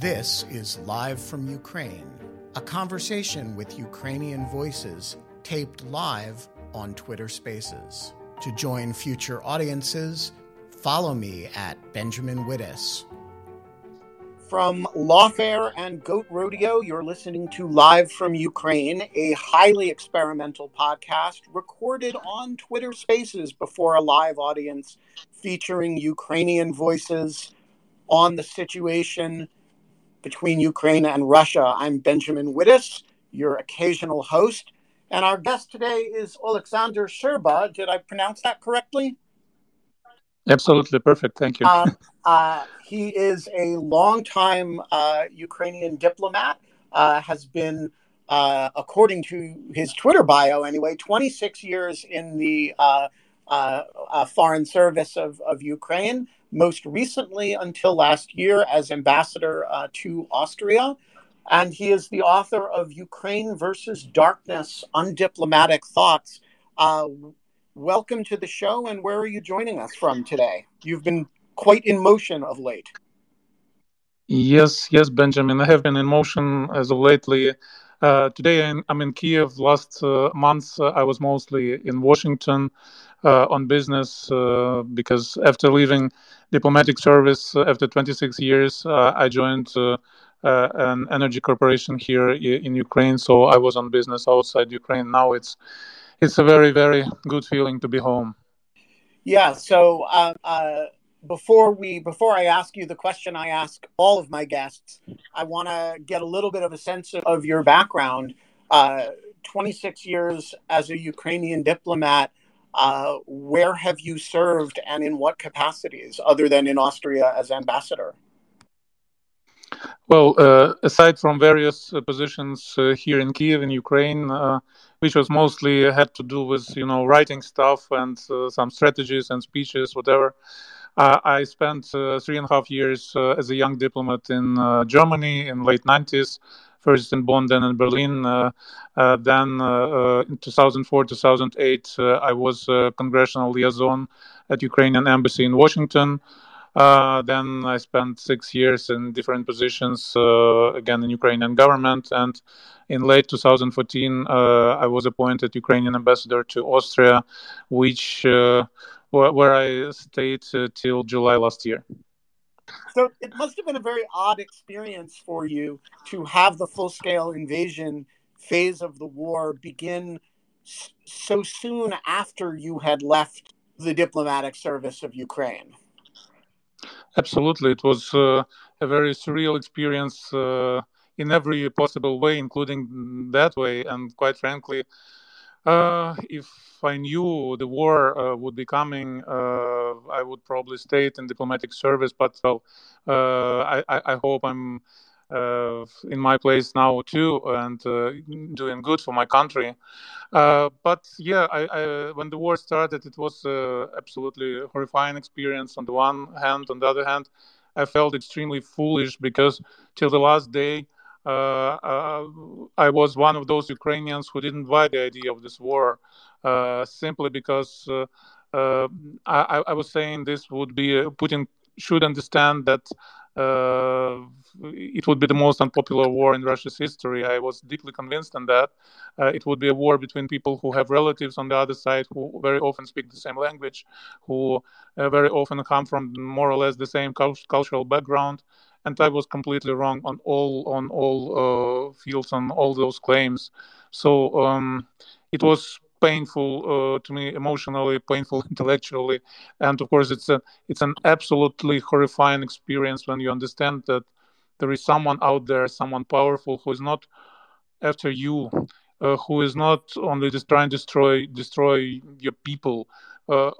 This is Live from Ukraine, a conversation with Ukrainian voices taped live on Twitter Spaces. To join future audiences, follow me at Benjamin Wittes. From Lawfare and Goat Rodeo, you're listening to Live from Ukraine, a highly experimental podcast recorded on Twitter Spaces before a live audience featuring Ukrainian voices on the situation between Ukraine and Russia. I'm Benjamin Wittes, your occasional host. And our guest today is Alexander Scherba. Did I pronounce that correctly? Absolutely perfect. Thank you. Um, uh, he is a longtime uh, Ukrainian diplomat, uh, has been, uh, according to his Twitter bio anyway, 26 years in the uh, uh, foreign service of, of Ukraine, most recently until last year as ambassador to Austria. And he is the author of Ukraine versus Darkness Undiplomatic Thoughts. Uh, welcome to the show, and where are you joining us from today? You've been quite in motion of late. Yes, yes, Benjamin. I have been in motion as of lately. Uh, today I'm in Kiev. Last uh, month uh, I was mostly in Washington uh, on business uh, because after leaving diplomatic service after 26 years, I joined uh, an energy corporation here in Ukraine. So I was on business outside Ukraine. Now it's it's a very very good feeling to be home. Yeah. So uh, uh, before we before I ask you the question I ask all of my guests, I want to get a little bit of a sense of your background. Uh, 26 years as a Ukrainian diplomat. Uh, where have you served and in what capacities other than in Austria as ambassador? Well, uh, aside from various uh, positions uh, here in Kiev in Ukraine, uh, which was mostly had to do with you know writing stuff and some strategies and speeches, whatever. I spent three and a half years as a young diplomat in Germany in late 90s, first in Bonn, then in Berlin. then in 2004, 2008, I was congressional liaison at Ukrainian embassy in Washington. Uh, then I spent six years in different positions, uh, again in Ukrainian government. And in late 2014, uh, I was appointed Ukrainian ambassador to Austria, which uh, where, I stayed uh, till July last year. So it must have been a very odd experience for you to have the full-scale invasion phase of the war begin so soon after you had left the diplomatic service of Ukraine. Absolutely, it was uh, a very surreal experience uh, in every possible way, including that way. And quite frankly, uh, if I knew the war uh, would be coming, uh, I would probably stay in diplomatic service. But well, uh, I, I, hope I'm uh, in my place now too and uh, doing good for my country. But yeah, I, I, when the war started, it was absolutely horrifying experience. On the one hand, on the other hand, I felt extremely foolish because till the last day. Uh, uh, I was one of those Ukrainians who didn't buy the idea of this war, uh, simply because I, I, was saying this would be Putin should understand that uh, it would be the most unpopular war in Russia's history. I was deeply convinced in that. Uh, it would be a war between people who have relatives on the other side who very often speak the same language, who uh, very often come from more or less the same cultural background. And I was completely wrong on all on all uh, fields on all those claims. So um, it was painful uh, to me emotionally painful intellectually and of course it's a it's an absolutely horrifying experience when you understand that there is someone out there someone powerful who is not after you uh, who is not only just trying to destroy destroy your people uh,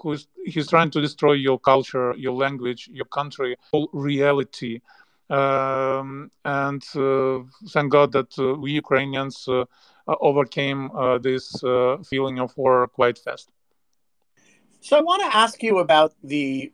who's he's trying to destroy your culture your language your country whole reality um, and uh, thank god that uh, we ukrainians uh, overcame uh, this uh, feeling of war quite fast. So I want to ask you about the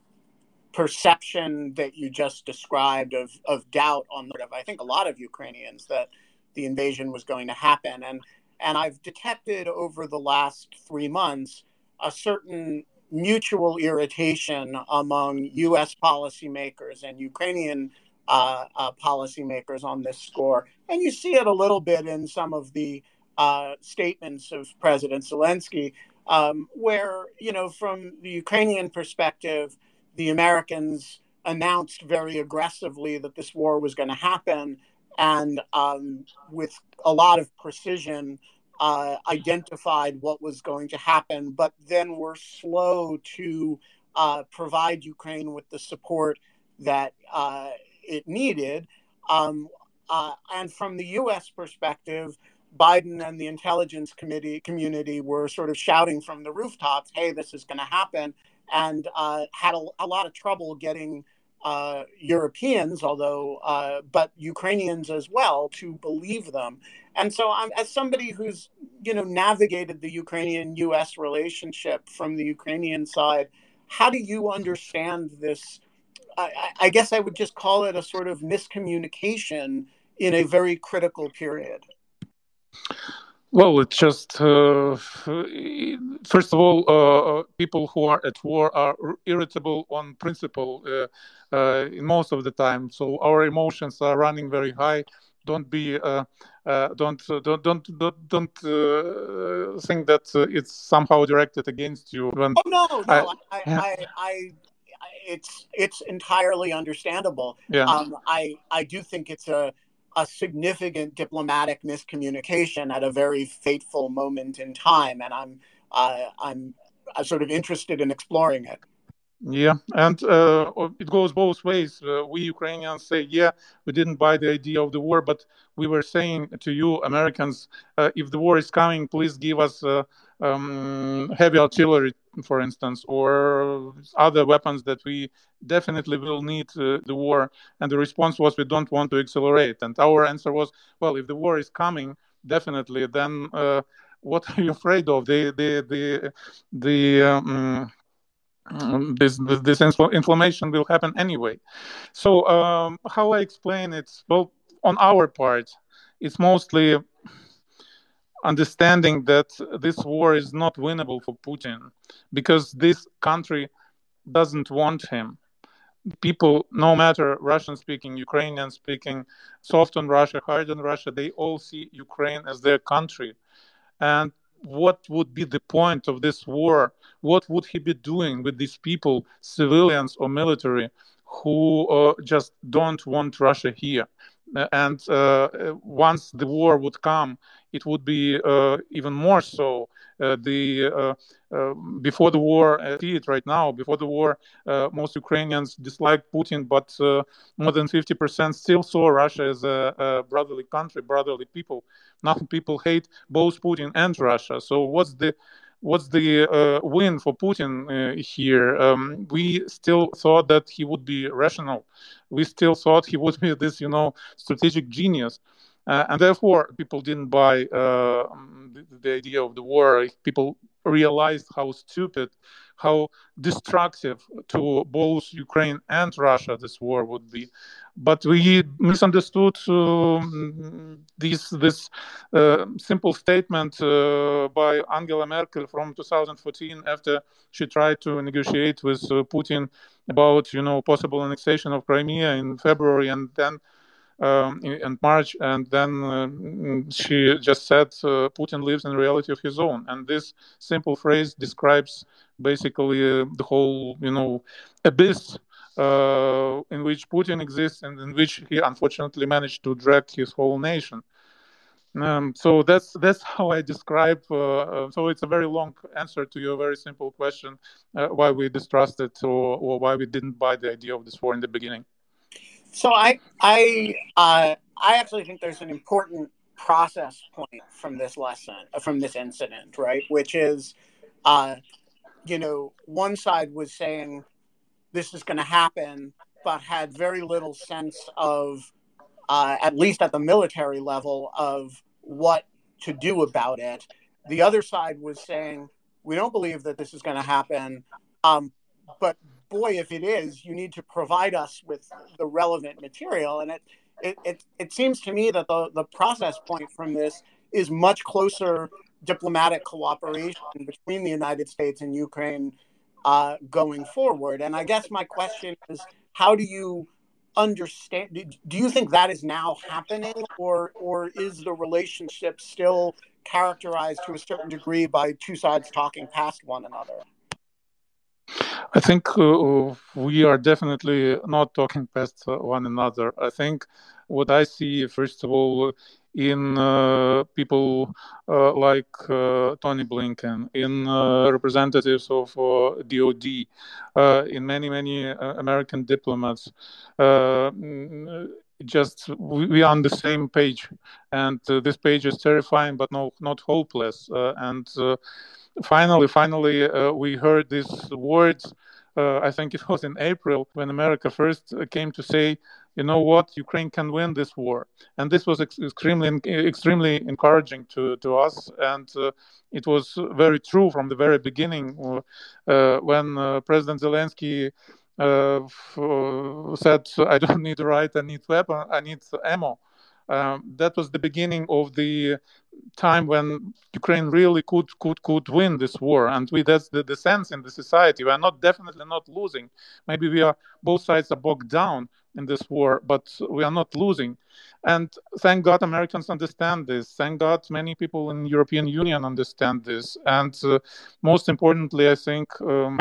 perception that you just described of, of doubt on the of I think a lot of Ukrainians that the invasion was going to happen. And and I've detected over the last three months a certain mutual irritation among US policymakers and Ukrainian uh, uh, policymakers on this score. And you see it a little bit in some of the uh, statements of President Zelensky, um, where, you know, from the Ukrainian perspective, the Americans announced very aggressively that this war was going to happen and um, with a lot of precision uh, identified what was going to happen, but then were slow to uh, provide Ukraine with the support that uh, it needed. Um, uh, and from the U.S. perspective, Biden and the intelligence committee community were sort of shouting from the rooftops, "Hey, this is going to happen," and uh, had a, a, lot of trouble getting uh, Europeans, although uh, but Ukrainians as well, to believe them. And so, I'm as somebody who's you know navigated the Ukrainian-U.S. relationship from the Ukrainian side, how do you understand this? I, I guess I would just call it a sort of miscommunication in a very critical period. Well, it's just uh, first of all, uh, people who are at war are irritable on principle uh, uh most of the time. So our emotions are running very high. Don't be, uh, uh, don't, don't, don't, don't, don't think that it's somehow directed against you. When oh no, no, I, I, I, I it's it's entirely understandable. Yeah. Um, I I do think it's a a significant diplomatic miscommunication at a very fateful moment in time, and I'm uh, I'm, I'm sort of interested in exploring it. Yeah, and uh, it goes both ways. Uh, we Ukrainians say, yeah, we didn't buy the idea of the war, but we were saying to you, Americans, uh, if the war is coming, please give us uh, um, heavy artillery, for instance, or other weapons that we definitely will need uh, the war. And the response was, we don't want to accelerate. And our answer was, well, if the war is coming, definitely, then uh, what are you afraid of? The the the the um, um, this this inflammation will happen anyway. So um, how I explain it? Well, on our part, it's mostly understanding that this war is not winnable for Putin because this country doesn't want him. People, no matter Russian speaking, Ukrainian speaking, soft on Russia, hard on Russia, they all see Ukraine as their country. And what would be the point of this war? What would he be doing with these people, civilians or military, who uh, just don't want Russia here? And uh, once the war would come, it would be uh, even more so. Uh, the uh, uh, before the war, I see it right now. Before the war, most Ukrainians disliked Putin, but more than 50% still saw Russia as a, a brotherly country, brotherly people. Now people hate both Putin and Russia. So what's the what's the uh, win for Putin uh, here? Um, we still thought that he would be rational. We still thought he would be this, you know, strategic genius. Uh, and therefore, people didn't buy uh, the, the, idea of the war. People realized how stupid, how destructive to both Ukraine and Russia this war would be. But we misunderstood uh, this this uh, simple statement uh, by Angela Merkel from 2014 after she tried to negotiate with uh, Putin about you know possible annexation of Crimea in February, and then um, in, March, and then uh, she just said uh, Putin lives in reality of his own, and this simple phrase describes basically uh, the whole, you know, abyss uh, in which Putin exists and in which he unfortunately managed to drag his whole nation. Um, so that's that's how I describe. Uh, uh, so it's a very long answer to your very simple question: why we distrusted or, or why we didn't buy the idea of this war in the beginning. So I I uh, I actually think there's an important process point from this lesson from this incident, right? Which is, uh, you know, one side was saying this is going to happen, but had very little sense of, uh, at least at the military level, of what to do about it. The other side was saying we don't believe that this is going to happen, um, but boy, if it is, you need to provide us with the relevant material. And it, it, it, it seems to me that the, the process point from this is much closer diplomatic cooperation between the United States and Ukraine uh, going forward. And I guess my question is how do you understand do you think that is now happening or or is the relationship still characterized to a certain degree by two sides talking past one another I think uh, we are definitely not talking past one another. I think what I see, first of all, in uh, people uh, like uh, Tony Blinken, in representatives of DOD, in many, many American diplomats, mm, just we, we, are on the same page. And uh, this page is terrifying but no not hopeless. Uh, and uh, finally finally we heard these words. I think it was in april when america first came to say you know what, Ukraine can win this war, and this was ex- extremely extremely encouraging to to us, and uh, it was very true from the very beginning uh, when uh, President Zelensky. Uh, f- said, "I don't need a right. I need weapon. I need ammo." Um, that was the beginning of the time when Ukraine really could could could win this war, and we that's the, the sense in the society. We are not definitely not losing. Maybe we are both sides are bogged down in this war, but we are not losing. And thank God Americans understand this. Thank God many people in European Union understand this. And uh, most importantly, I think. Um,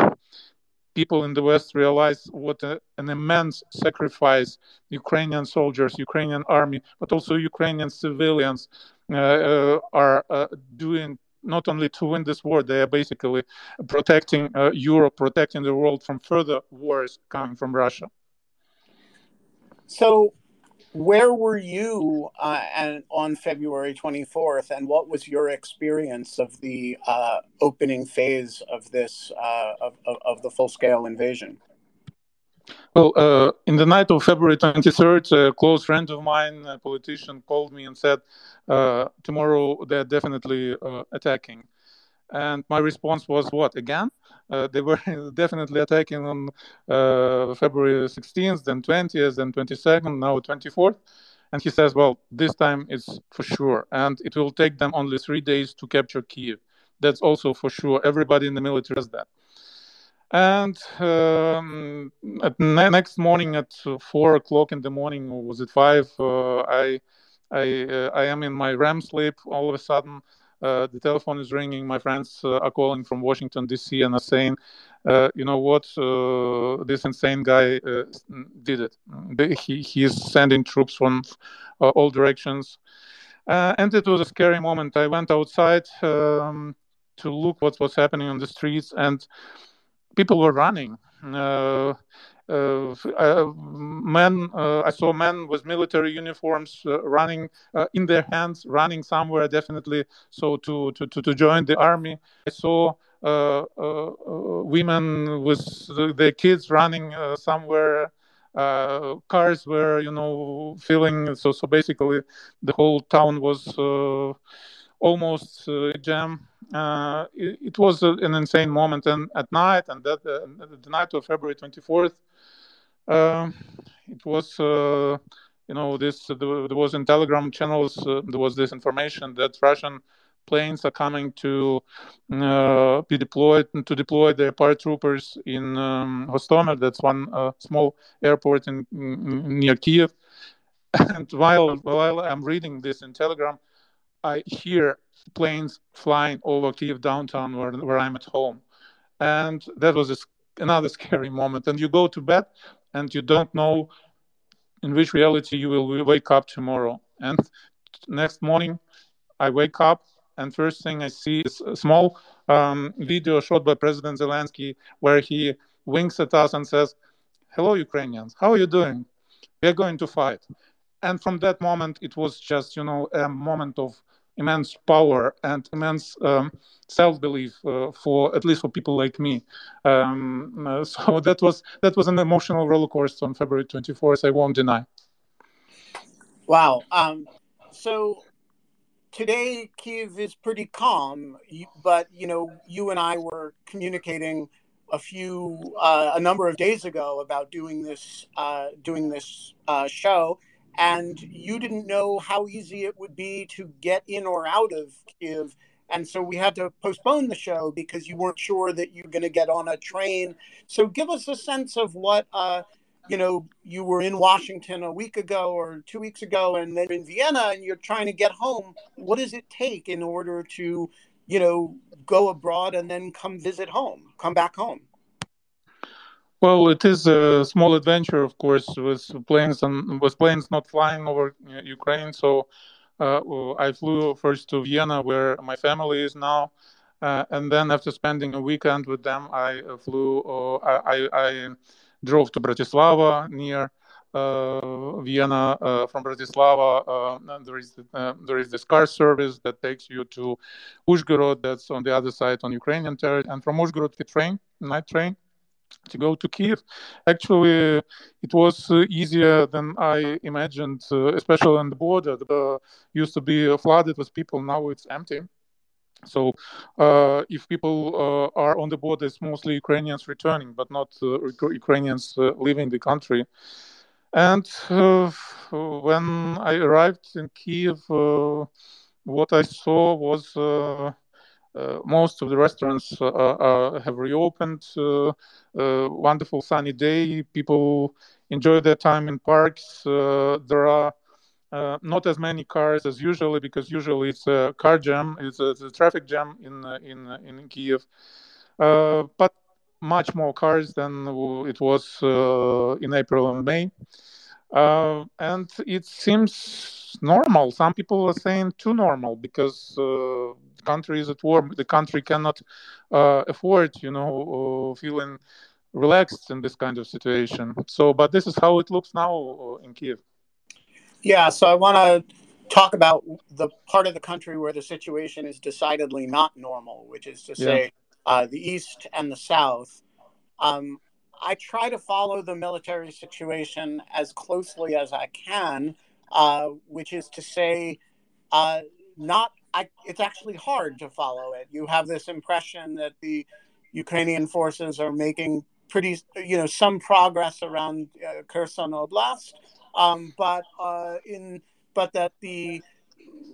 people in the West realize what a, an immense sacrifice Ukrainian soldiers, Ukrainian army, but also Ukrainian civilians uh, uh, are uh, doing not only to win this war, they are basically protecting uh, Europe, protecting the world from further wars coming from Russia. So, where were you uh, and on February 24th, and what was your experience of the uh, opening phase of this uh, of, of, of, the full scale invasion? Well, uh, in the night of February 23rd, a close friend of mine, a politician, called me and said, uh, "Tomorrow they're definitely uh, attacking." And my response was, "What again?" Uh, they were definitely attacking on uh, February 16th, then 20th, then 22nd, now 24th. And he says, well, this time it's for sure. And it will take them only three days to capture Kiev. That's also for sure. Everybody in the military does that. And um, ne- next morning at four o'clock in the morning, or was it five? Uh, I I uh, I am in my REM sleep. All of a sudden, uh, the telephone is ringing. My friends uh, are calling from Washington D.C. and are saying, uh, "You know what? Uh, this insane guy uh, did it. He is sending troops from uh, all directions." and it was a scary moment. I went outside um, to look what was happening on the streets, and people were running. Uh, uh, men uh, i saw men with military uniforms running in their hands running somewhere definitely. So to to to, to join the army i saw women with their kids running somewhere. Uh, cars were you know filling. So so basically the whole town was uh, almost uh, jam it, it, was an insane moment and at night and that the night of february 24th um, it was, uh, you know, this there was in Telegram channels. Uh, there was this information that Russian planes are coming to uh, be deployed to deploy their paratroopers in um, Hostomel. That's one uh, small airport in, in, near Kiev. And while while I'm reading this in Telegram, I hear planes flying over Kiev downtown where, where I'm at home, and that was a, another scary moment. And you go to bed and you don't know in which reality you will wake up tomorrow. And next morning, I wake up, and first thing I see is a small um, video shot by President Zelensky where he winks at us and says, Hello, Ukrainians, how are you doing? We are going to fight. And from that moment, it was just, you know, a moment of immense power and immense um, self-belief uh, for at least for people like me. Um, uh, so that was that was an emotional roller coaster on February 24th. I won't deny. Wow. Um, so today Kiev is pretty calm, but you know you and I were communicating a few uh, a number of days ago about doing this uh, doing this uh, show and you didn't know how easy it would be to get in or out of Kiev. And so we had to postpone the show because you weren't sure that you're going to get on a train. So give us a sense of what uh, you know, you were in Washington a week ago or two weeks ago, and then in Vienna, and you're trying to get home. What does it take in order to, you know, go abroad and then come visit home, come back home? Well, it is a small adventure, of course, with planes and with planes not flying over Ukraine. So uh, I flew first to Vienna, where my family is now, uh, and then after spending a weekend with them, I flew. Uh, I, I drove to Bratislava near uh, Vienna. Uh, from Bratislava, uh, there is there is this car service that takes you to Uzhgorod. That's on the other side on Ukrainian territory, and from Uzhgorod, the train, night train, to go to Kiev. Actually, it was uh, easier than I imagined, uh, especially on the border. The used to be flooded with people. Now it's empty. So, uh, if people uh, are on the border, it's mostly Ukrainians returning, but not uh, Ukrainians uh, leaving the country. And uh, when I arrived in Kiev, uh, what I saw was most of the restaurants have reopened. wonderful sunny day. People enjoy their time in parks. there are uh, not as many cars as usually because usually it's a car jam, it's a, it's a traffic jam in uh, in uh, in Kiev, uh, but much more cars than it was uh, in April and May, uh, and it seems normal. Some people are saying too normal because the country is at war. The country cannot afford, you know, feeling relaxed in this kind of situation. So, but this is how it looks now in Kiev. Yeah, so I want to talk about the part of the country where the situation is decidedly not normal, which is to say yeah. uh, the East and the South. Um, I try to follow the military situation as closely as I can, uh, which is to say, uh, not. I, it's actually hard to follow it. You have this impression that the Ukrainian forces are making pretty, you know, some progress around uh, Kherson Oblast, um, but uh, in but that the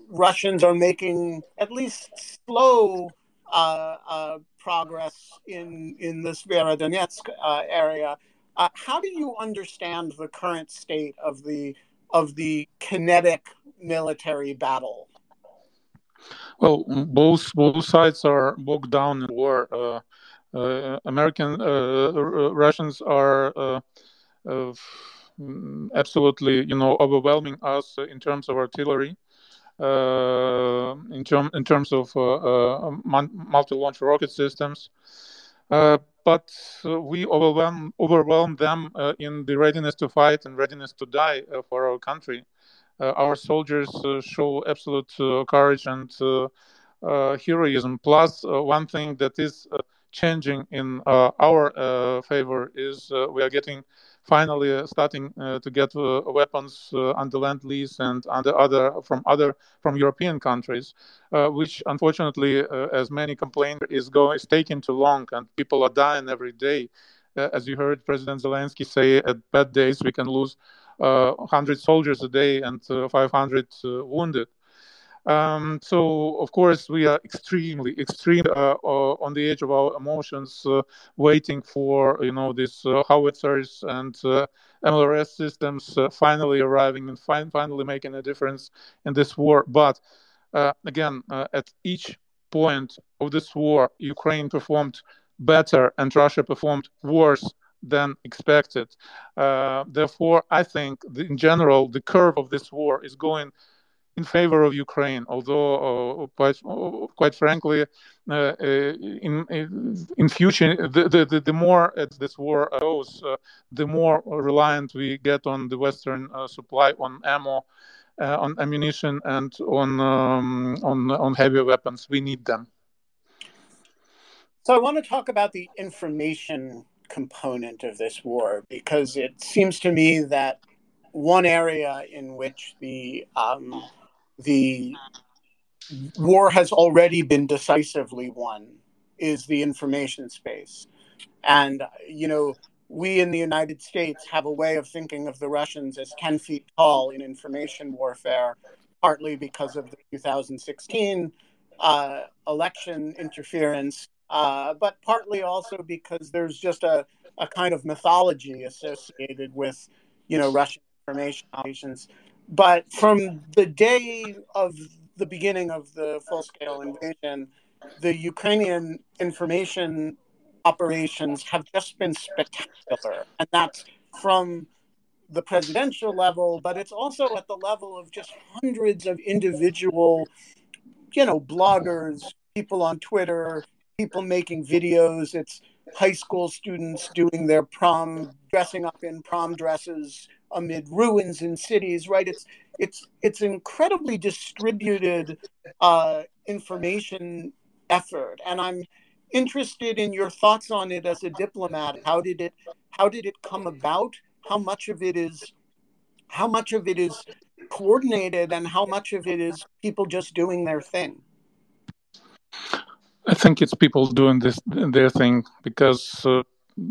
Russians are making at least slow uh, uh, progress in in the Severodonetsk uh, area. Uh, how do you understand the current state of the of the kinetic military battle? Well, both both sides are bogged down in war. Uh, American Russians are Mm, absolutely, you know, overwhelming us in terms of artillery. Uh, in, term, in terms of uh, uh, multi-launch rocket systems, uh, but uh, we overwhelm overwhelm them uh, in the readiness to fight and readiness to die for our country. our soldiers show absolute courage and heroism. Plus, one thing that is changing in our favor is we are getting finally uh, starting uh, to get uh, weapons uh, under lend lease and under other from other from European countries, uh, which unfortunately, uh, as many complain, is going is taking too long and people are dying every day. as you heard President Zelensky say, at bad days we can lose 100 soldiers a day and 500 wounded. Um, so, of course, we are extremely, extremely uh, uh, on the edge of our emotions, uh, waiting for you know these uh, howitzers and uh, MLRS systems uh, finally arriving and fi- finally making a difference in this war. But again, at each point of this war, Ukraine performed better and Russia performed worse than expected. therefore, I think in general the curve of this war is going in favor of Ukraine, although uh, quite uh, quite frankly, uh, uh in in future, the, the, the more this war goes, uh, the more reliant we get on the Western uh, supply on ammo, on ammunition, and on um, on on heavy weapons. We need them. So I want to talk about the information component of this war because it seems to me that one area in which the um, the war has already been decisively won is the information space. And, you know, we in the United States have a way of thinking of the Russians as 10 feet tall in information warfare, partly because of the 2016 uh, election interference, uh, but partly also because there's just a, a kind of mythology associated with, you know, Russian information operations. But from the day of the beginning of the full scale invasion, the Ukrainian information operations have just been spectacular. And that's from the presidential level, but it's also at the level of just hundreds of individual, you know, bloggers, people on Twitter, people making videos. It's high school students doing their prom, dressing up in prom dresses amid ruins in cities. Right? It's it's it's incredibly distributed uh, information effort, and I'm interested in your thoughts on it as a diplomat. How did it how did it come about? How much of it is how much of it is coordinated and how much of it is people just doing their thing? I think it's people doing this their thing because uh,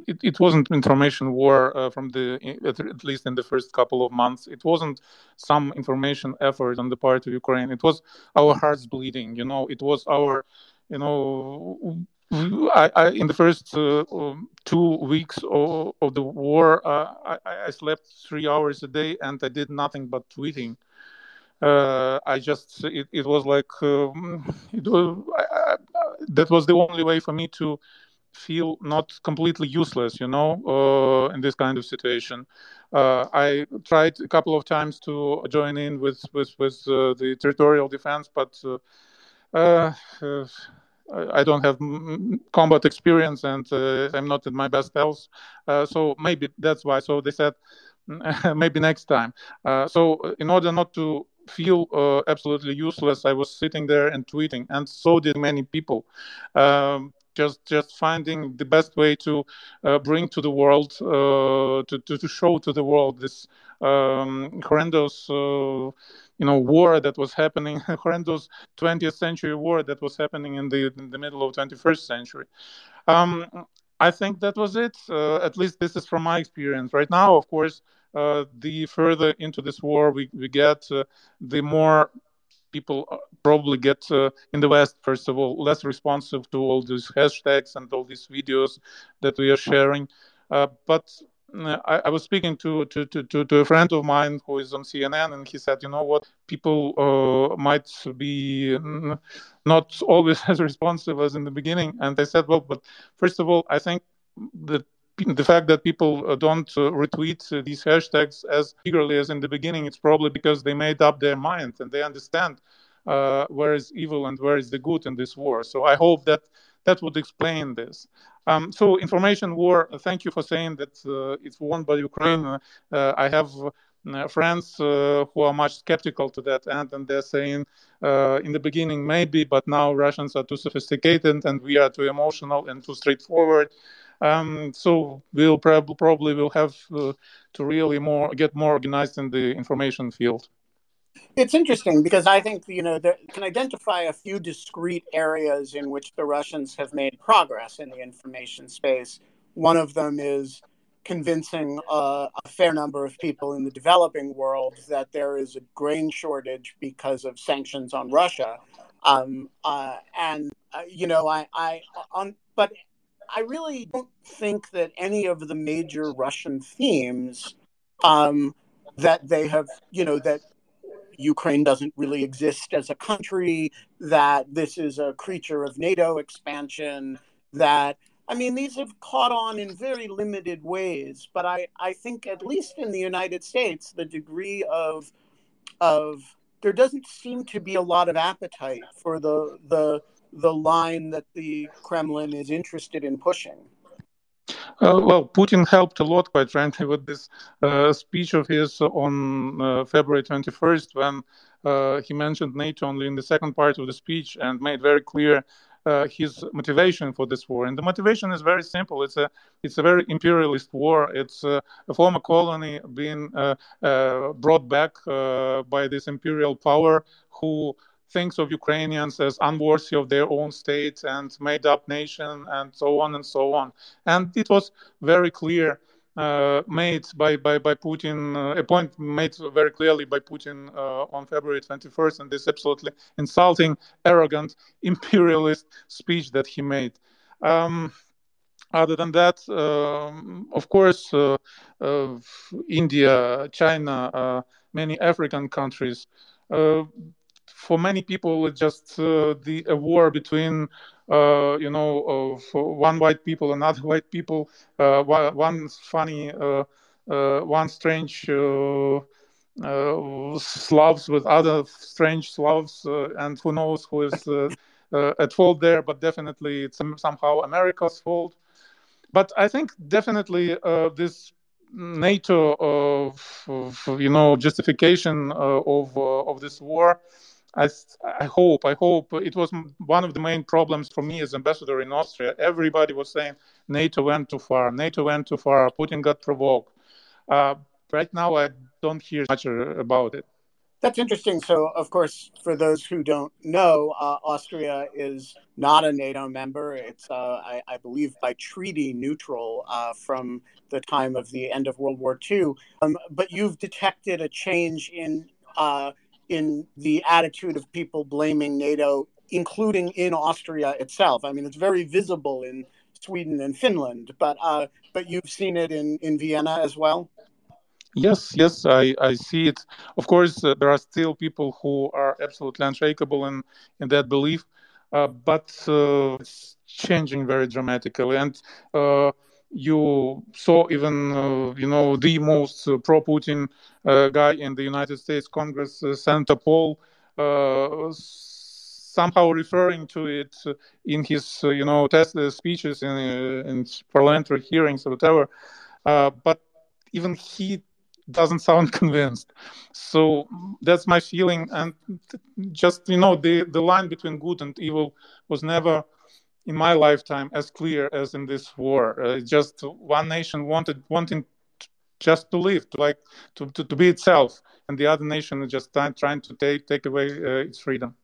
it, it wasn't information war uh, from the at, least in the first couple of months. It wasn't some information effort on the part of Ukraine. It was our hearts bleeding. You know, it was our, you know. I, I, in the first uh, um, two weeks of, of the war, uh, I, I slept three hours a day and I did nothing but tweeting uh, I just it, it was like um, it was that was the only way for me to feel not completely useless, you know, uh, in this kind of situation. Uh, I tried a couple of times to join in with with with uh, the territorial defense, but uh, uh, I don't have combat experience and I'm not in my best health, so maybe that's why. So they said maybe next time. so in order not to feel uh, absolutely useless. I was sitting there and tweeting, and so did many people. Um, just just finding the best way to uh, bring to the world uh, to, to, to show to the world this um, horrendous uh, you know war that was happening horrendous 20th century war that was happening in the in the middle of 21st century um, I think that was it. Uh, at least this is from my experience. Right now, of course, uh, the further into this war we, we get, uh, the more people uh, probably get uh, in the West, first of all, less responsive to all these hashtags and all these videos that we are sharing. Uh, but I, I, was speaking to, to, to, to, a friend of mine who is on CNN, and he said, you know what, people uh, might be not always as responsive as in the beginning. And I said, well, but first of all, I think that the fact that people uh, don't uh, retweet uh, these hashtags as eagerly as in the beginning, it's probably because they made up their mind and they understand uh, where is evil and where is the good in this war. So I hope that that would explain this. Um, so information war. Thank you for saying that uh, it's won by Ukraine. Uh, I have friends who are much skeptical to that end, and they're saying in the beginning maybe, but now Russians are too sophisticated and we are too emotional and too straightforward. Um, so we'll prob- probably will have uh, to really more get more organized in the information field. It's interesting because I think you know there can identify a few discrete areas in which the Russians have made progress in the information space. One of them is convincing uh, a fair number of people in the developing world that there is a grain shortage because of sanctions on Russia. Um, uh, and uh, you know, I, I on, but I really don't think that any of the major Russian themes um, that they have, you know, that Ukraine doesn't really exist as a country, that this is a creature of NATO expansion, that I mean, these have caught on in very limited ways, but I, I think at least in the United States, the degree of of there doesn't seem to be a lot of appetite for the the the line that the Kremlin is interested in pushing? Uh, well, Putin helped a lot, quite frankly, with this uh, speech of his on uh, February 21st when uh, he mentioned NATO only in the second part of the speech and made very clear uh, his motivation for this war. And the motivation is very simple. It's a it's a very imperialist war. It's a, a former colony being uh, brought back by this imperial power who thinks of Ukrainians as unworthy of their own state and made up nation and so on and so on. And it was very clear. Uh, made by, by, by Putin, uh, a point made very clearly by Putin uh, on February 21st, and this absolutely insulting, arrogant, imperialist speech that he made. Um, other than that, um, of course, uh, uh, India, China, uh, many African countries. Uh, for many people, it's just uh, the a war between, uh, you know, one white people and other white people. one funny, one strange. Uh, Slavs with other strange Slavs, uh, and who knows who is uh, at fault there, but definitely it's somehow America's fault. But I think definitely this NATO, of, you know, justification of of this war. I, I, hope, I hope it was one of the main problems for me as ambassador in Austria. Everybody was saying NATO went too far, NATO went too far, Putin got provoked. Uh, right now, I don't hear much about it. That's interesting. So, of course, for those who don't know, uh, Austria is not a NATO member. It's, uh, I, I, believe, by treaty neutral uh, from the time of the end of World War II. Um, but you've detected a change in uh, in the attitude of people blaming NATO, including in Austria itself. I mean, it's very visible in Sweden and Finland, but uh, but you've seen it in in Vienna as well. Yes, yes, I, I see it. Of course, uh, there are still people who are absolutely unshakable in, in that belief, uh, but uh, it's changing very dramatically. And uh, you saw even, uh, you know, the most uh, pro-Putin uh, guy in the United States Congress, uh, Senator Paul, uh, somehow referring to it in his, you know, test speeches in, in parliamentary hearings or whatever. but even he doesn't sound convinced. So that's my feeling. And just you know, the the line between good and evil was never in my lifetime as clear as in this war. Uh, just one nation wanted wanting just to live, to like to, to, to be itself, and the other nation is just trying, to take take away uh, its freedom.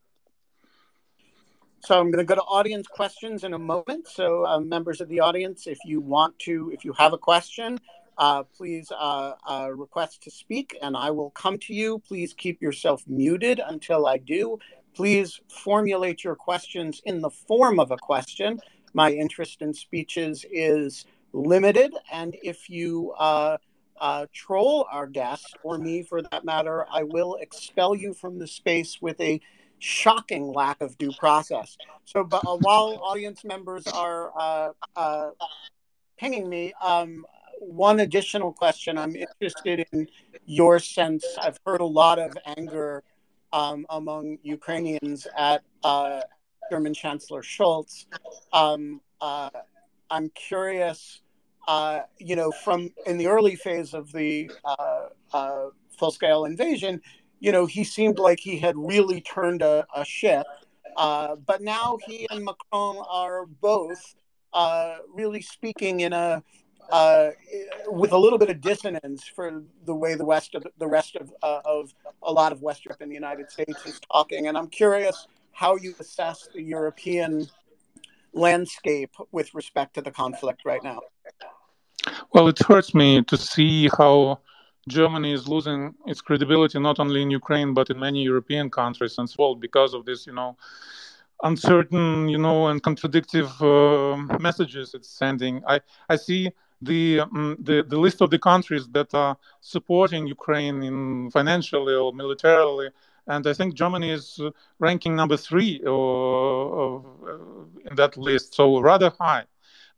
So I'm going to go to audience questions in a moment. So uh, members of the audience, if you want to, if you have a question, uh, please uh, uh, request to speak and I will come to you. Please keep yourself muted until I do. Please formulate your questions in the form of a question. My interest in speeches is limited, and if you uh, uh, troll our guest or me for that matter, I will expel you from the space with a shocking lack of due process. So, but, uh, while audience members are pinging me, um, one additional question. I'm interested in your sense. I've heard a lot of anger um, among Ukrainians at uh, German Chancellor Scholz. Um, uh, I'm curious, uh, you know, from in the early phase of the uh, uh, full scale invasion, you know, he seemed like he had really turned a, a ship. Uh, but now he and Macron are both really speaking in a uh, with a little bit of dissonance for the way the West of the rest of uh, of a lot of West Europe and the United States is talking. And I'm curious how you assess the European landscape with respect to the conflict right now. Well, it hurts me to see how Germany is losing its credibility not only in Ukraine but in many European countries as well because of this, you know, uncertain, you know, and contradictive uh, messages it's sending. I I see the, um, the, the list of the countries that are supporting Ukraine in financially or militarily, and I think Germany is ranking number three or, uh, in that list, so rather high.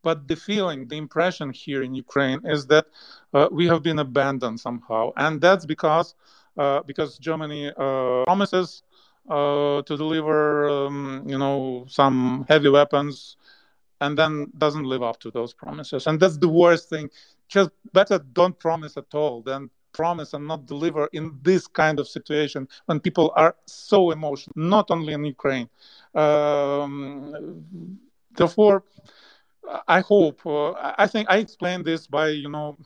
But the feeling, the impression here in Ukraine is that uh, we have been abandoned somehow, and that's because uh, because Germany uh, promises uh, to deliver, um, you know, some heavy weapons and then doesn't live up to those promises. And that's the worst thing. Just better don't promise at all than promise and not deliver in this kind of situation when people are so emotional, not only in Ukraine. Um, therefore, I hope, uh, I think I explained this by, you know,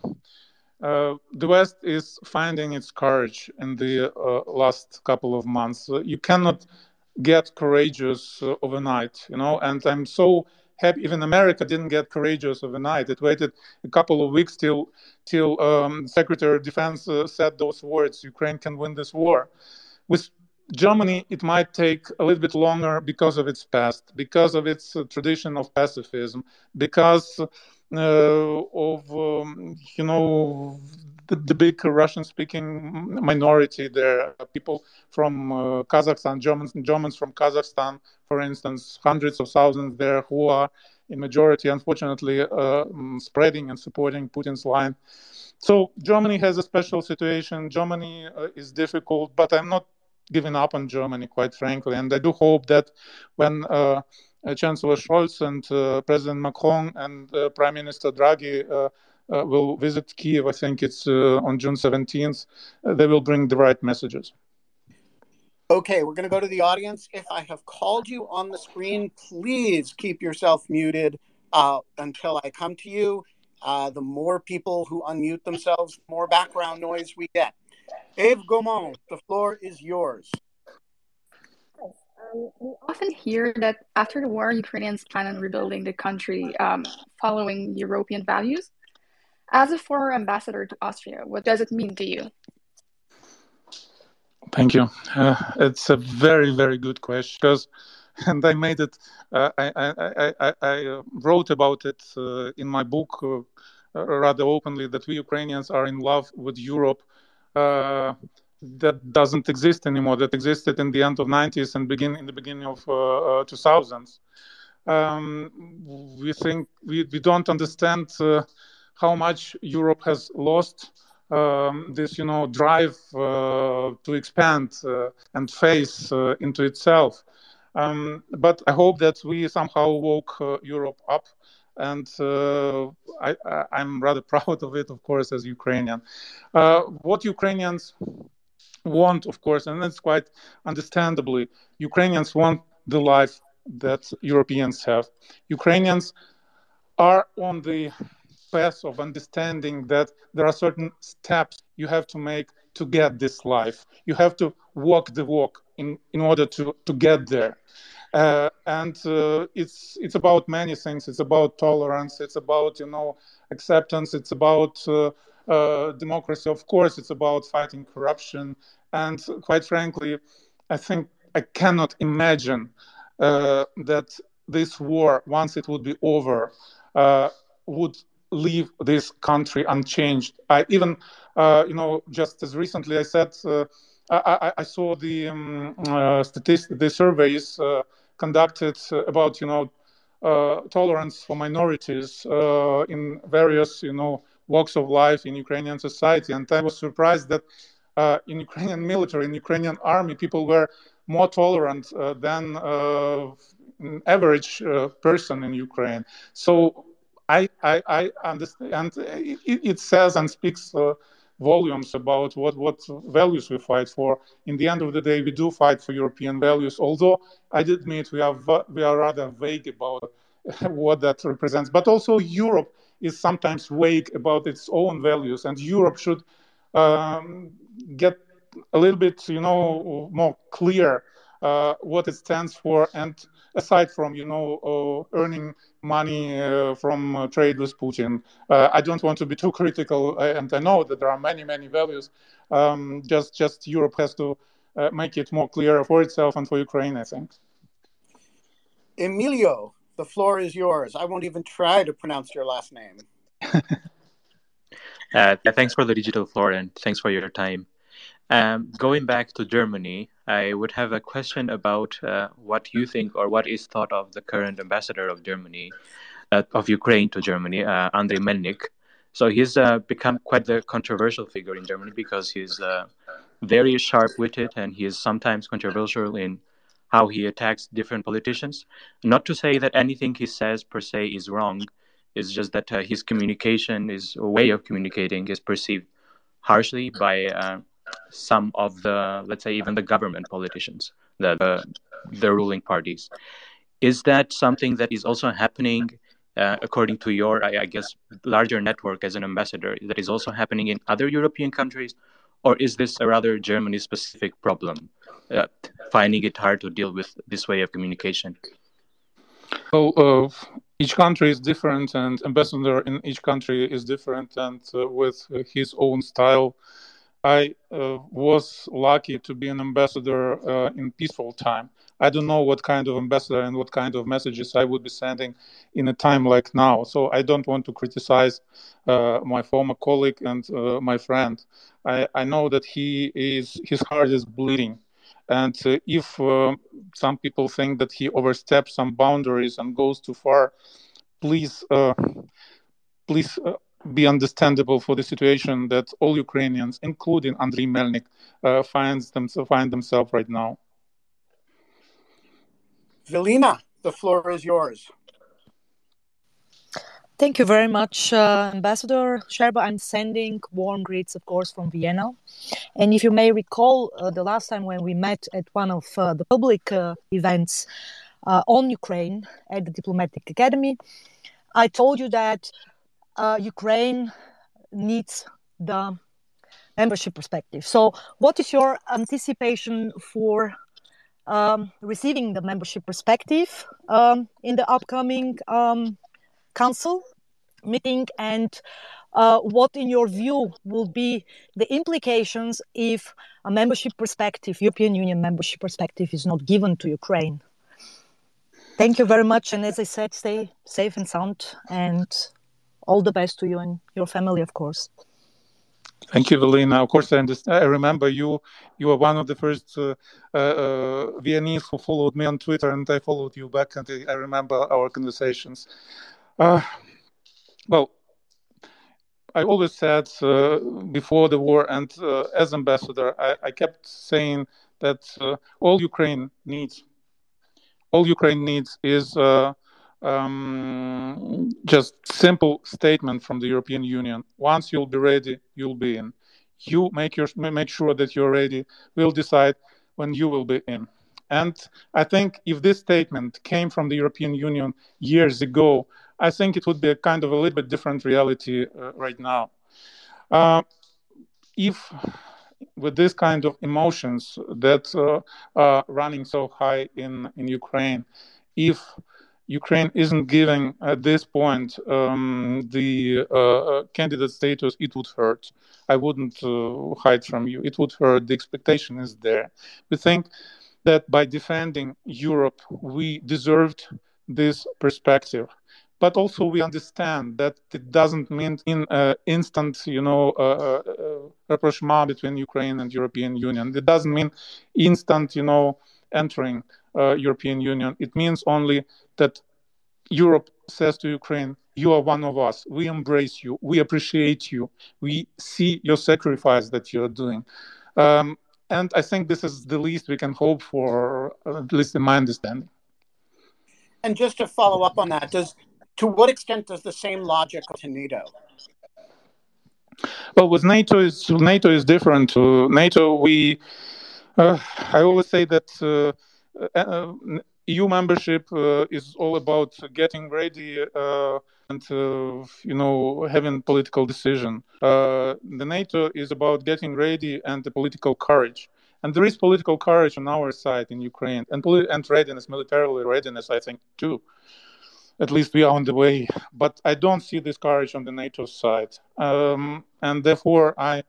uh, the West is finding its courage in the uh, last couple of months. you cannot get courageous uh, overnight, you know, and I'm so happy. Even America didn't get courageous overnight. It waited a couple of weeks till till um, Secretary of Defense uh, said those words: "Ukraine can win this war." With Germany, it might take a little bit longer because of its past, because of its uh, tradition of pacifism, because uh, of um, you know the, the big Russian-speaking minority there, people from uh, Kazakhstan, Germans, Germans from Kazakhstan, for instance, hundreds of thousands there who are in majority, unfortunately, uh, mm, spreading and supporting Putin's line. So Germany has a special situation. Germany uh, is difficult, but I'm not giving up on Germany, quite frankly. And I do hope that when uh Chancellor Scholz and uh, President Macron and uh, Prime Minister Draghi will visit Kiev, I think it's on June 17th, they will bring the right messages. Okay, we're going to go to the audience. If I have called you on the screen, please keep yourself muted uh, until I come to you. Uh, the more people who unmute themselves, the more background noise we get. Eve Gaumont, the floor is yours. Um, we often hear that after the war, Ukrainians plan on rebuilding the country um, following European values. As a former ambassador to Austria, what does it mean to you? Thank you. Uh, it's a very, very good question because, and I made it. Uh, I, I, I, I, uh, wrote about it uh, in my book uh, rather openly that we Ukrainians are in love with Europe. Uh, that doesn't exist anymore. That existed in the end of 90s and begin in the beginning of 2000s. Um, we think we, we don't understand how much Europe has lost um, this you know drive uh, to expand uh, and face uh, into itself. Um, but I hope that we somehow woke uh, Europe up, and uh, I, am rather proud of it, of course, as Ukrainian. Uh, what Ukrainians want, of course, and it's quite understandably, Ukrainians want the life that Europeans have. Ukrainians are on the path of understanding that there are certain steps you have to make to get this life. You have to walk the walk in, in order to, to get there. Uh, and uh, it's it's about many things. It's about tolerance. It's about you know acceptance. It's about uh, uh democracy. Of course, it's about fighting corruption. And quite frankly, I think I cannot imagine uh, that this war, once it would be over, uh, would leave this country unchanged. I even, uh, you know, just as recently I said, uh, I, I, saw the um, uh, statistics, the surveys uh, conducted about, you know, uh, tolerance for minorities uh, in various, you know, walks of life in Ukrainian society, and I was surprised that in Ukrainian military, in Ukrainian army, people were more tolerant than an average person in Ukraine. So I, I, I understand it, it, says and speaks uh, volumes about what, what values we fight for. In the end of the day, we do fight for European values, although I did admit we are, we are rather vague about what that represents. But also, Europe is sometimes vague about its own values, and Europe should um, get a little bit, you know, more clear what it stands for and aside from you know uh, earning money uh, from uh, trade with Putin. I don't want to be too critical, and I know that there are many many values. Um, just just Europe has to make it more clear for itself and for Ukraine. I think. Emilio, the floor is yours. I won't even try to pronounce your last name. uh, thanks for the digital floor and thanks for your time. Um, going back to Germany, I would have a question about uh, what you think or what is thought of the current ambassador of Germany, uh, of Ukraine to Germany, uh, Andrei Melnyk. So he's uh, become quite the controversial figure in Germany because he's uh, very sharp-witted and he is sometimes controversial in how he attacks different politicians. Not to say that anything he says per se is wrong, it's just that uh, his communication, his way of communicating, is perceived harshly by some of the, let's say, even the government politicians, the, the, the ruling parties. Is that something that is also happening, uh, according to your, I, I, guess, larger network as an ambassador, that is also happening in other European countries? Or is this a rather Germany specific problem, uh, finding it hard to deal with this way of communication? Well, uh, each country is different, and ambassador in each country is different, and uh, with his own style I uh, was lucky to be an ambassador uh, in peaceful time. I don't know what kind of ambassador and what kind of messages I would be sending in a time like now. So I don't want to criticize uh, my former colleague and uh, my friend. I, I, know that he is his heart is bleeding, and uh, if uh, some people think that he oversteps some boundaries and goes too far, please, please be understandable for the situation that all Ukrainians, including Andriy Melnyk, uh, finds them, find themselves right now. Velina, the floor is yours. Thank you very much, uh, Ambassador Scherba. I'm sending warm greets, of course, from Vienna. And if you may recall, uh, the last time when we met at one of uh, the public uh, events uh, on Ukraine at the Diplomatic Academy, I told you that uh, Ukraine needs the membership perspective. So, what is your anticipation for um, receiving the membership perspective um, in the upcoming um, council meeting? And uh, what, in your view, will be the implications if a membership perspective, European Union membership perspective, is not given to Ukraine? Thank you very much. And as I said, stay safe and sound and all the best to you and your family, of course. Thank you, Velina. Of course, I understand. I remember you. You were one of the first uh, uh, uh, Viennese who followed me on Twitter, and I followed you back, and I remember our conversations. Uh, well, I always said uh, before the war and uh, as ambassador, I, I, kept saying that all Ukraine needs, all Ukraine needs is um, just simple statement from the European Union. Once you'll be ready, you'll be in. You make your make sure that you're ready. We'll decide when you will be in. And I think if this statement came from the European Union years ago, I think it would be a kind of a little bit different reality uh, right now. Uh, if with this kind of emotions that uh, are running so high in, in Ukraine, if Ukraine isn't giving at this point um, the uh, uh, candidate status, it would hurt. I wouldn't uh, hide from you. It would hurt. The expectation is there. We think that by defending Europe, we deserved this perspective. But also, we understand that it doesn't mean in uh, instant, you know, uh, uh, rapprochement between Ukraine and European Union. It doesn't mean instant, you know, entering uh, European Union. It means only that Europe says to Ukraine, "You are one of us. We embrace you. We appreciate you. We see your sacrifice that you are doing." Um, and I think this is the least we can hope for, at least in my understanding. And just to follow up on that, does to what extent does the same logic to NATO? Well, with NATO is NATO is different. To NATO, we uh, I always say that uh, uh, EU membership is all about getting ready and you know having political decision. the NATO is about getting ready and the political courage. And there is political courage on our side in Ukraine, and, and readiness, militarily readiness, I think, too at least we are on the way. But I don't see this courage on the NATO side, um, and therefore I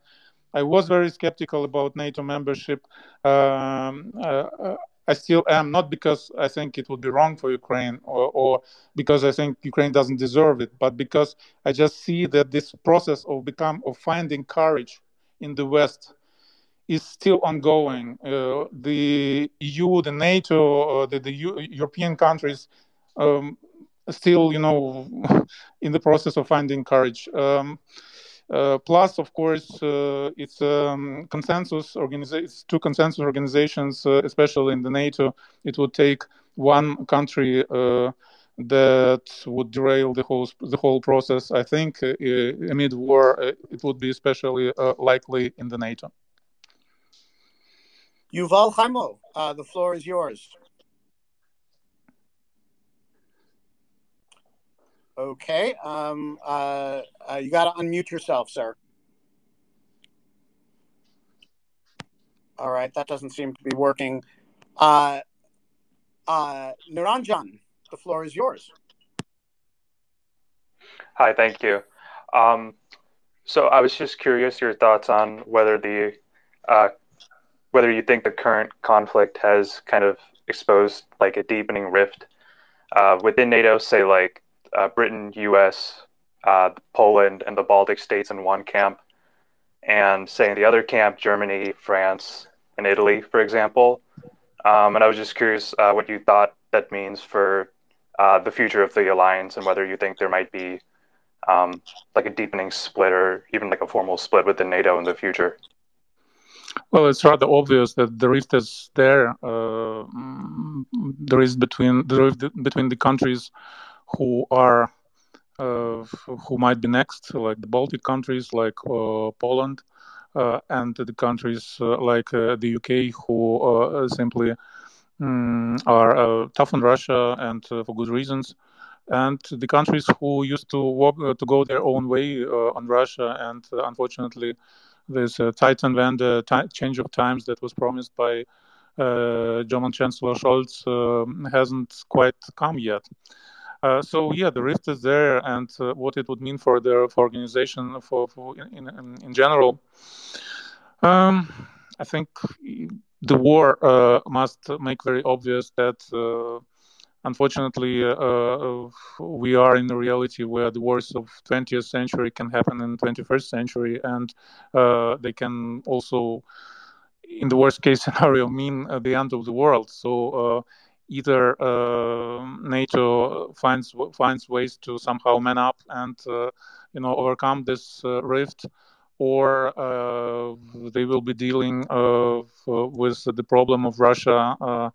I was very skeptical about NATO membership. Um, uh, uh, I still am, not because I think it would be wrong for Ukraine or, or, because I think Ukraine doesn't deserve it, but because I just see that this process of become of finding courage in the West is still ongoing. Uh, the EU, the NATO, uh, the, the U- European countries um, still, you know, in the process of finding courage. Um, uh, plus, of course, uh, it's um, consensus organizations, two consensus organizations, uh, especially in the NATO. It would take one country uh, that would derail the whole the whole process. I think uh, amid war, it would be especially likely in the NATO. Yuval Chaimo, the floor is yours. Okay. Um, uh, uh, you got to unmute yourself, sir. All right. That doesn't seem to be working. Uh, uh, Niranjan, the floor is yours. Hi. Thank you. Um, So I was just curious your thoughts on whether the uh, whether you think the current conflict has kind of exposed like a deepening rift uh, within NATO, say like uh, Britain, U.S., uh, Poland, and the Baltic states in one camp, and say in the other camp, Germany, France, and Italy, for example. Um, and I was just curious uh, what you thought that means for uh, the future of the alliance and whether you think there might be um, like a deepening split or even like a formal split within NATO in the future. Well, it's rather obvious that the rift is there. Uh, mm, between the rift between the countries who are uh, who might be next, like the Baltic countries, like uh, Poland, uh, and the countries like the UK, who simply um, are tough on Russia and for good reasons and the countries who used to walk uh, to go their own way uh, on Russia, and uh, unfortunately, this tightened when the t- change of times that was promised by German Chancellor Scholz um, hasn't quite come yet. Uh, so yeah, the rift is there, and uh, what it would mean for the for organization for, for in, in, in general. Um, I think the war uh, must make very obvious that unfortunately, uh, uh, we are in a reality where the wars of 20th century can happen in 21st century, and uh, they can also, in the worst case scenario, mean the end of the world. So either uh, NATO finds finds ways to somehow man up and uh, you know overcome this uh, rift, or they will be dealing with the problem of Russia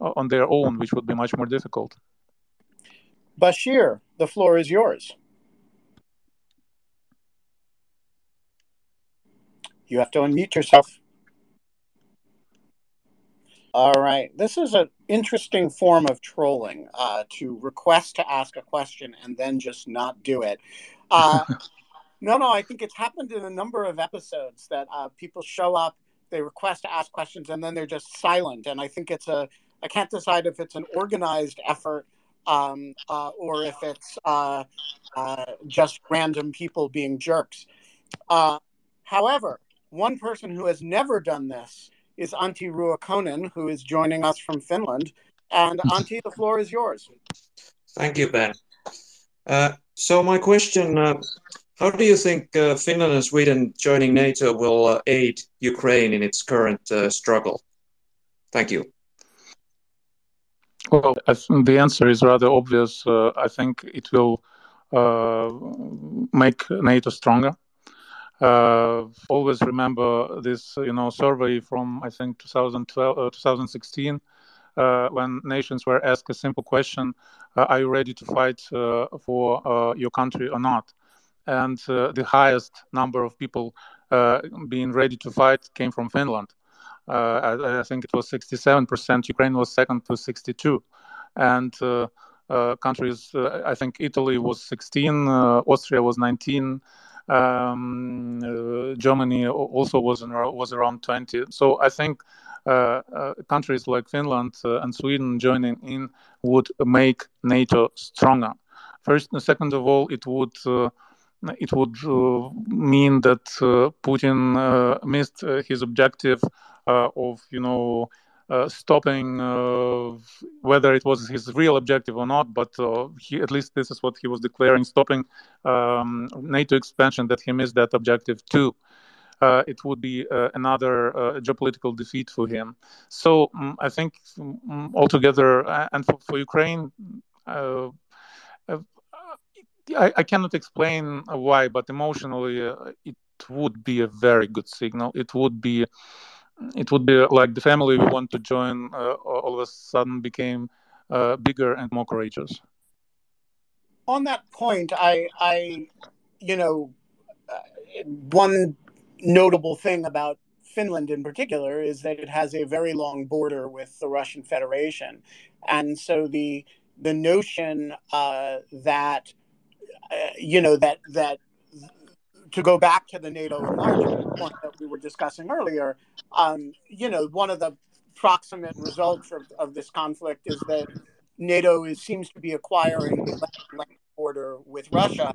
on their own, which would be much more difficult. Bashir, the floor is yours. You have to unmute yourself. All right. This is an interesting form of trolling uh, to request to ask a question and then just not do it. Uh, no, no, I think it's happened in a number of episodes that uh, people show up, they request to ask questions, and then they're just silent. And I think it's a I can't decide if it's an organized effort um, uh, or if it's uh, uh, just random people being jerks. Uh, however, one person who has never done this is Antti Ruokonen, who is joining us from Finland. And Antti, the floor is yours. Thank you, Ben. Uh, so my question, uh, how do you think Finland and Sweden joining NATO will aid Ukraine in its current struggle? Thank you. Well, the answer is rather obvious. Uh, I think it will uh, make NATO stronger. Uh, always remember this, you know, survey from I think 2012, uh, 2016, uh, when nations were asked a simple question: uh, "Are you ready to fight for your country or not?" And the highest number of people being ready to fight came from Finland. Uh, I, I, think it was 67%. Ukraine was second to 62, and uh, uh, countries. I think Italy was 16, Austria was 19. Um, uh, Germany also was in, was around 20. So I think uh, uh, countries like Finland and Sweden joining in would make NATO stronger. First, and second of all, it would it would mean that Putin missed his objective uh, of you know uh, stopping uh, whether it was his real objective or not, but uh, he, at least this is what he was declaring stopping um, NATO expansion, that he missed that objective too. Uh, it would be uh, another geopolitical defeat for him. So um, I think um, altogether, and for, for Ukraine, I, I, cannot explain why, but emotionally, it would be a very good signal. It would be it would be like the family we want to join uh, all of a sudden became uh, bigger and more courageous. On that point, I, I, you know, uh, one notable thing about Finland in particular is that it has a very long border with the Russian Federation, and so the the notion uh, that uh, you know that that to go back to the NATO point that we were discussing earlier, um, you know, one of the proximate results of, of this conflict is that NATO is, seems to be acquiring the border with Russia.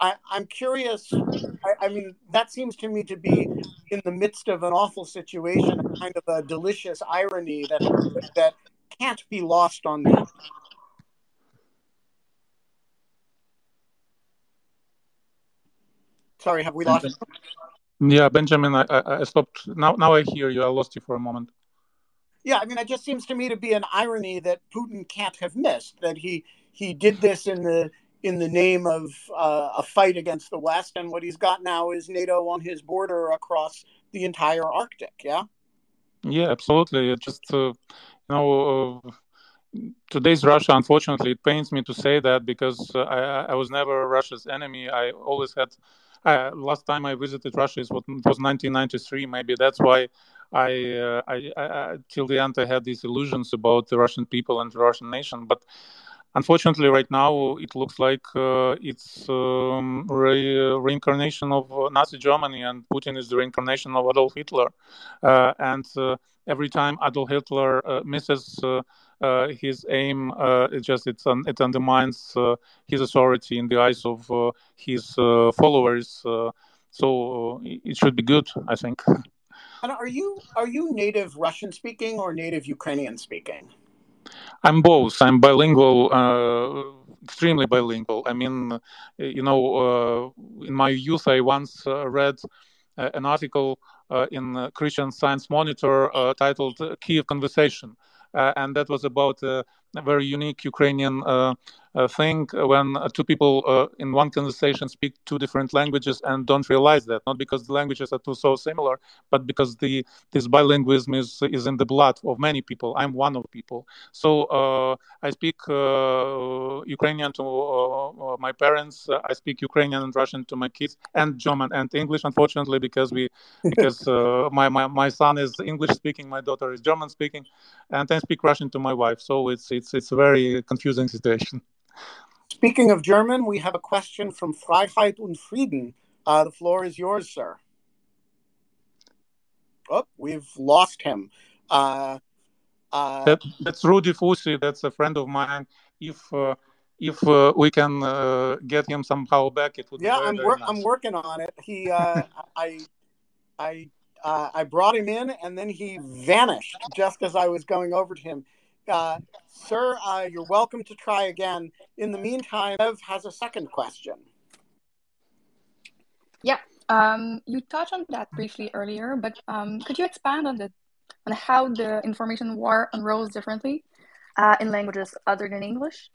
I, am curious. I, I, mean, that seems to me to be in the midst of an awful situation, kind of a delicious irony that that can't be lost on me. Sorry, have we lost? Yeah, Benjamin, I, I stopped. Now, now I hear you. I lost you for a moment. Yeah, I mean, it just seems to me to be an irony that Putin can't have missed that he he did this in the in the name of uh, a fight against the West, and what he's got now is NATO on his border across the entire Arctic. Yeah. Yeah, absolutely. It just uh, you know. Uh, today's Russia, unfortunately, it pains me to say that because uh, I, I was never Russia's enemy. I always had uh, last time I visited Russia is what it was 1993. Maybe that's why I, uh, I, I, till the end I had these illusions about the Russian people and the Russian nation. But unfortunately, right now it looks like uh, it's um, re- reincarnation of uh, Nazi Germany, and Putin is the reincarnation of Adolf Hitler. Uh, and uh, every time Adolf Hitler misses uh, his aim uh, it just it's un, it undermines uh, his authority in the eyes of his followers. so it should be good, I think. And are you are you native Russian speaking or native Ukrainian speaking? I'm both. I'm bilingual, uh, extremely bilingual. I mean, you know, uh, in my youth, I once uh, read an article in Christian Science Monitor titled "Kiev Conversation," Uh, Uh, and that was about uh, a very unique Ukrainian uh, uh thing when uh, two people in one conversation speak two different languages and don't realize that, not because the languages are too so similar, but because the this bilingualism is is in the blood of many people. I'm one of people. So I speak Ukrainian to my parents. I speak Ukrainian and Russian to my kids, and German and English. Unfortunately, because we because my, my my son is English speaking, my daughter is German speaking, and I speak Russian to my wife. So it's it's it's a very confusing situation. Speaking of German, we have a question from Freiheit und Frieden. Uh, the floor is yours, sir. Oh, we've lost him. Uh, uh, that, that's Rudy Fusi. That's a friend of mine. If uh, if uh, we can uh, get him somehow back, it would. Yeah, be very, I'm wor- nice. I'm working on it. He, I, I, I brought him in, and then he vanished just as I was going over to him. Uh, sir, uh, you're welcome to try again. In the meantime, Ev has a second question. Yeah, um, you touched on that briefly earlier, but um, could you expand on the on how the information war unrolls differently uh, in languages other than English?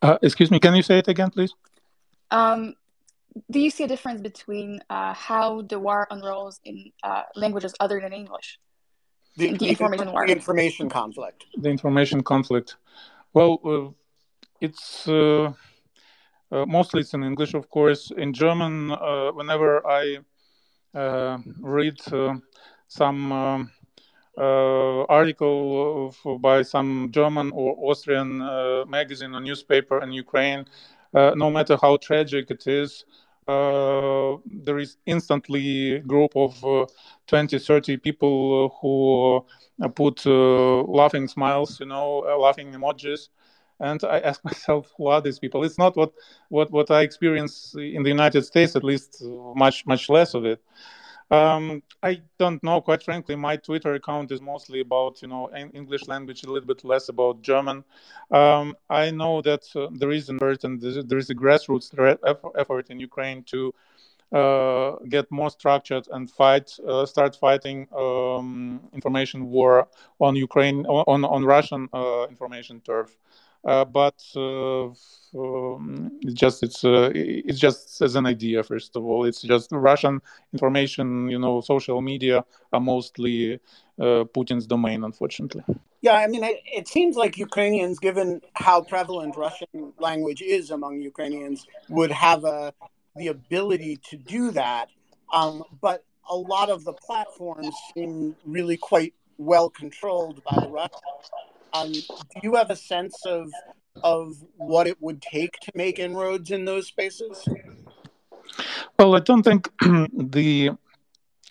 Uh, excuse me, can you say it again, please? Um, do you see a difference between uh, how the war unrolls in uh, languages other than English? the, the information war. The information conflict. The information conflict. Well, uh, it's uh, uh, mostly it's in English, of course. In German, uh, whenever I uh, read uh, some um, article of, by some German or Austrian magazine or newspaper in Ukraine, no matter how tragic it is, uh, there is instantly a group of uh, 20 30 people who uh, put laughing smiles you know laughing emojis. And i ask myself who are these people? It's not what what what i experience in the united states at least much much less of it um, I don't know, quite frankly. My Twitter account is mostly about, you know, English language, a little bit less about German. Um, I know that uh, there is an effort and there is a grassroots effort in Ukraine to uh, get more structured and fight, uh, start fighting um, information war on Ukraine, on on Russian uh, information turf. Uh, but uh, um, it's just it's uh, it's just as an idea. First of all, it's just Russian information. You know, social media are mostly Putin's domain, unfortunately. Yeah, I mean, it, it, seems like Ukrainians, given how prevalent Russian language is among Ukrainians, would have a, the ability to do that. Um, but a lot of the platforms seem really quite well controlled by the Russians. Um, do you have a sense of of what it would take to make inroads in those spaces? Well, I don't think the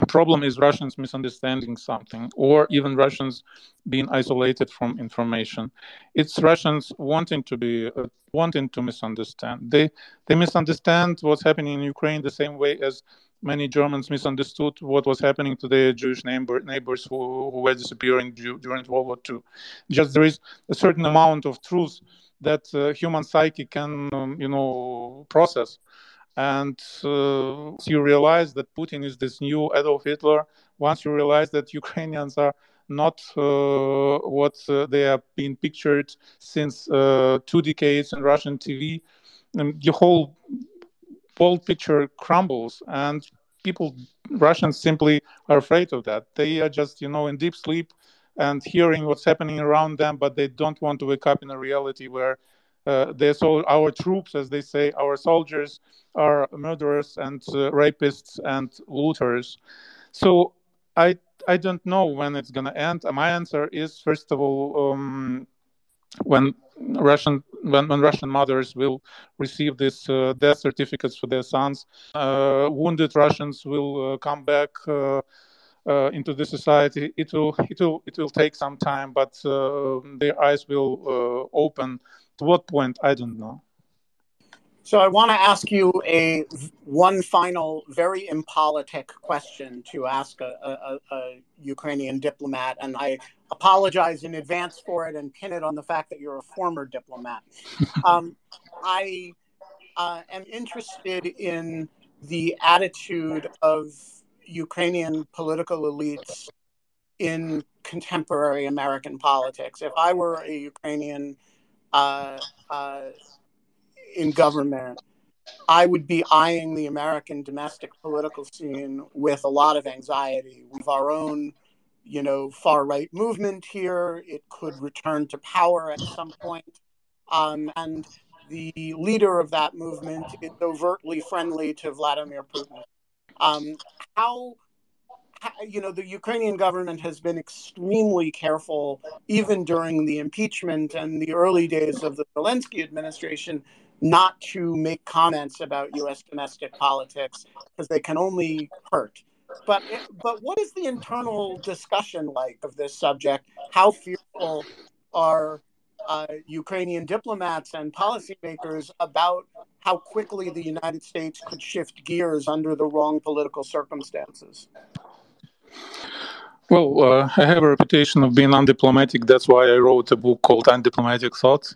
problem is Russians misunderstanding something, or even Russians being isolated from information. It's Russians wanting to be uh, wanting to misunderstand. They they misunderstand what's happening in Ukraine the same way as many Germans misunderstood what was happening to their Jewish neighbor, neighbors who, who were disappearing during World War II. Just there is a certain amount of truth that uh, human psyche can, um, you know, process and uh, you realize that Putin is this new Adolf Hitler, once you realize that Ukrainians are not uh, what uh, they have been pictured since uh, two decades in Russian TV, um, the whole world picture crumbles, and people, Russians, simply are afraid of that. They are just, you know, in deep sleep and hearing what's happening around them, but they don't want to wake up in a reality where uh, they so our troops, as they say, our soldiers are murderers and uh, rapists and looters. So I I don't know when it's gonna end. My answer is first of all um, when Russian when, when Russian mothers will receive these uh, death certificates for their sons, uh, wounded Russians will uh, come back. Uh, uh, into the society, it will it will it will take some time, but their eyes will open. To what point, I don't know. So I want to ask you a one final, very impolitic question to ask a, a, a, Ukrainian diplomat, and I apologize in advance for it and pin it on the fact that you're a former diplomat. um, I uh, am interested in the attitude of Ukrainian political elites in contemporary American politics. If I were a Ukrainian uh, uh, in government, I would be eyeing the American domestic political scene with a lot of anxiety. We've our own, you know, far right movement here. It could return to power at some point. Um, and the leader of that movement is overtly friendly to Vladimir Putin. Um, how you know, the Ukrainian government has been extremely careful, even during the impeachment and the early days of the Zelensky administration, not to make comments about U.S. domestic politics because they can only hurt. But but what is the internal discussion like of this subject? How fearful are uh, Ukrainian diplomats and policymakers about how quickly the United States could shift gears under the wrong political circumstances? Well, uh, I have a reputation of being undiplomatic. That's why I wrote a book called Undiplomatic Thoughts.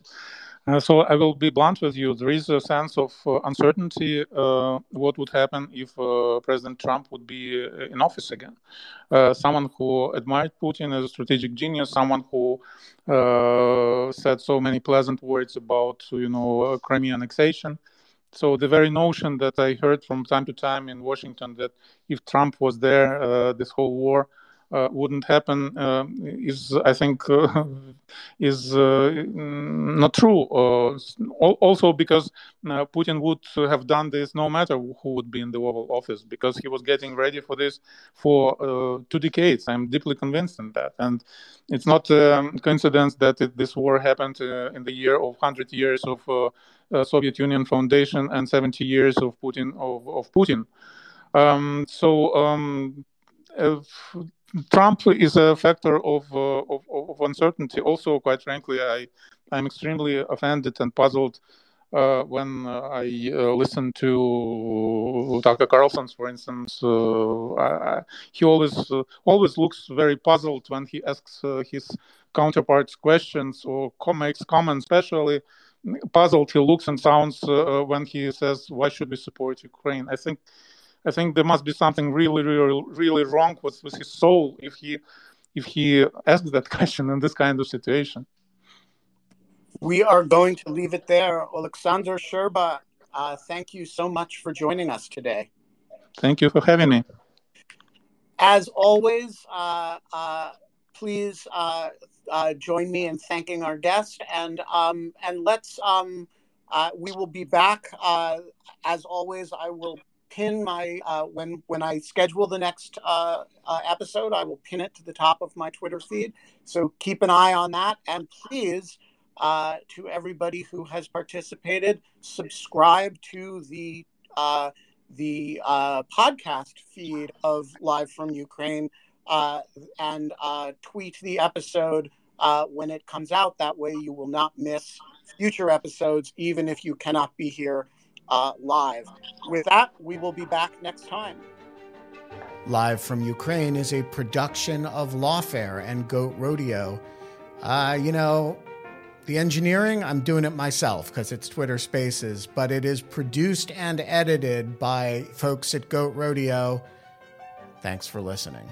Uh, so I will be blunt with you. There is a sense of uh, uncertainty. Uh, what would happen if uh, President Trump would be uh, in office again? someone who admired Putin as a strategic genius, someone who said so many pleasant words about, you know, Crimea annexation. So the very notion that I heard from time to time in Washington that if Trump was there, uh, this whole war uh, wouldn't happen uh, is, I think, uh, is uh, not true. Uh, also, because Putin would have done this no matter who would be in the Oval Office, because he was getting ready for this for two decades. I'm deeply convinced in that, and it's not a um, coincidence that it, this war happened in the year of 100 years of uh, Soviet Union foundation and 70 years of Putin of, of Putin. Um, so um, Trump is a factor of, uh, of, of uncertainty. Also, quite frankly, I I'm extremely offended and puzzled uh, when uh, I uh, listen to Tucker Carlson, for instance, uh, I, he always uh, always looks very puzzled when he asks his counterparts questions or makes comments, especially puzzled he looks and sounds when he says, "Why should we support Ukraine?" I think, I think there must be something really, really, really wrong with, with his soul if he, if he asks that question in this kind of situation. We are going to leave it there. Alexander Scherba, uh, thank you so much for joining us today. Thank you for having me. As always, uh, uh please uh, uh, join me in thanking our guest, and um, and let's um, uh, we will be back uh, as always. I will pin my uh, when when I schedule the next uh, episode. I will pin it to the top of my Twitter feed. So keep an eye on that, and please. to everybody who has participated, subscribe to the the uh, podcast feed of Live from Ukraine uh, and uh, tweet the episode uh, when it comes out. That way, you will not miss future episodes, even if you cannot be here uh, live. With that, we will be back next time. Live from Ukraine is a production of Lawfare and Goat Rodeo. Uh, you know, the engineering, I'm doing it myself because it's Twitter Spaces, but it is produced and edited by folks at Goat Rodeo. Thanks for listening.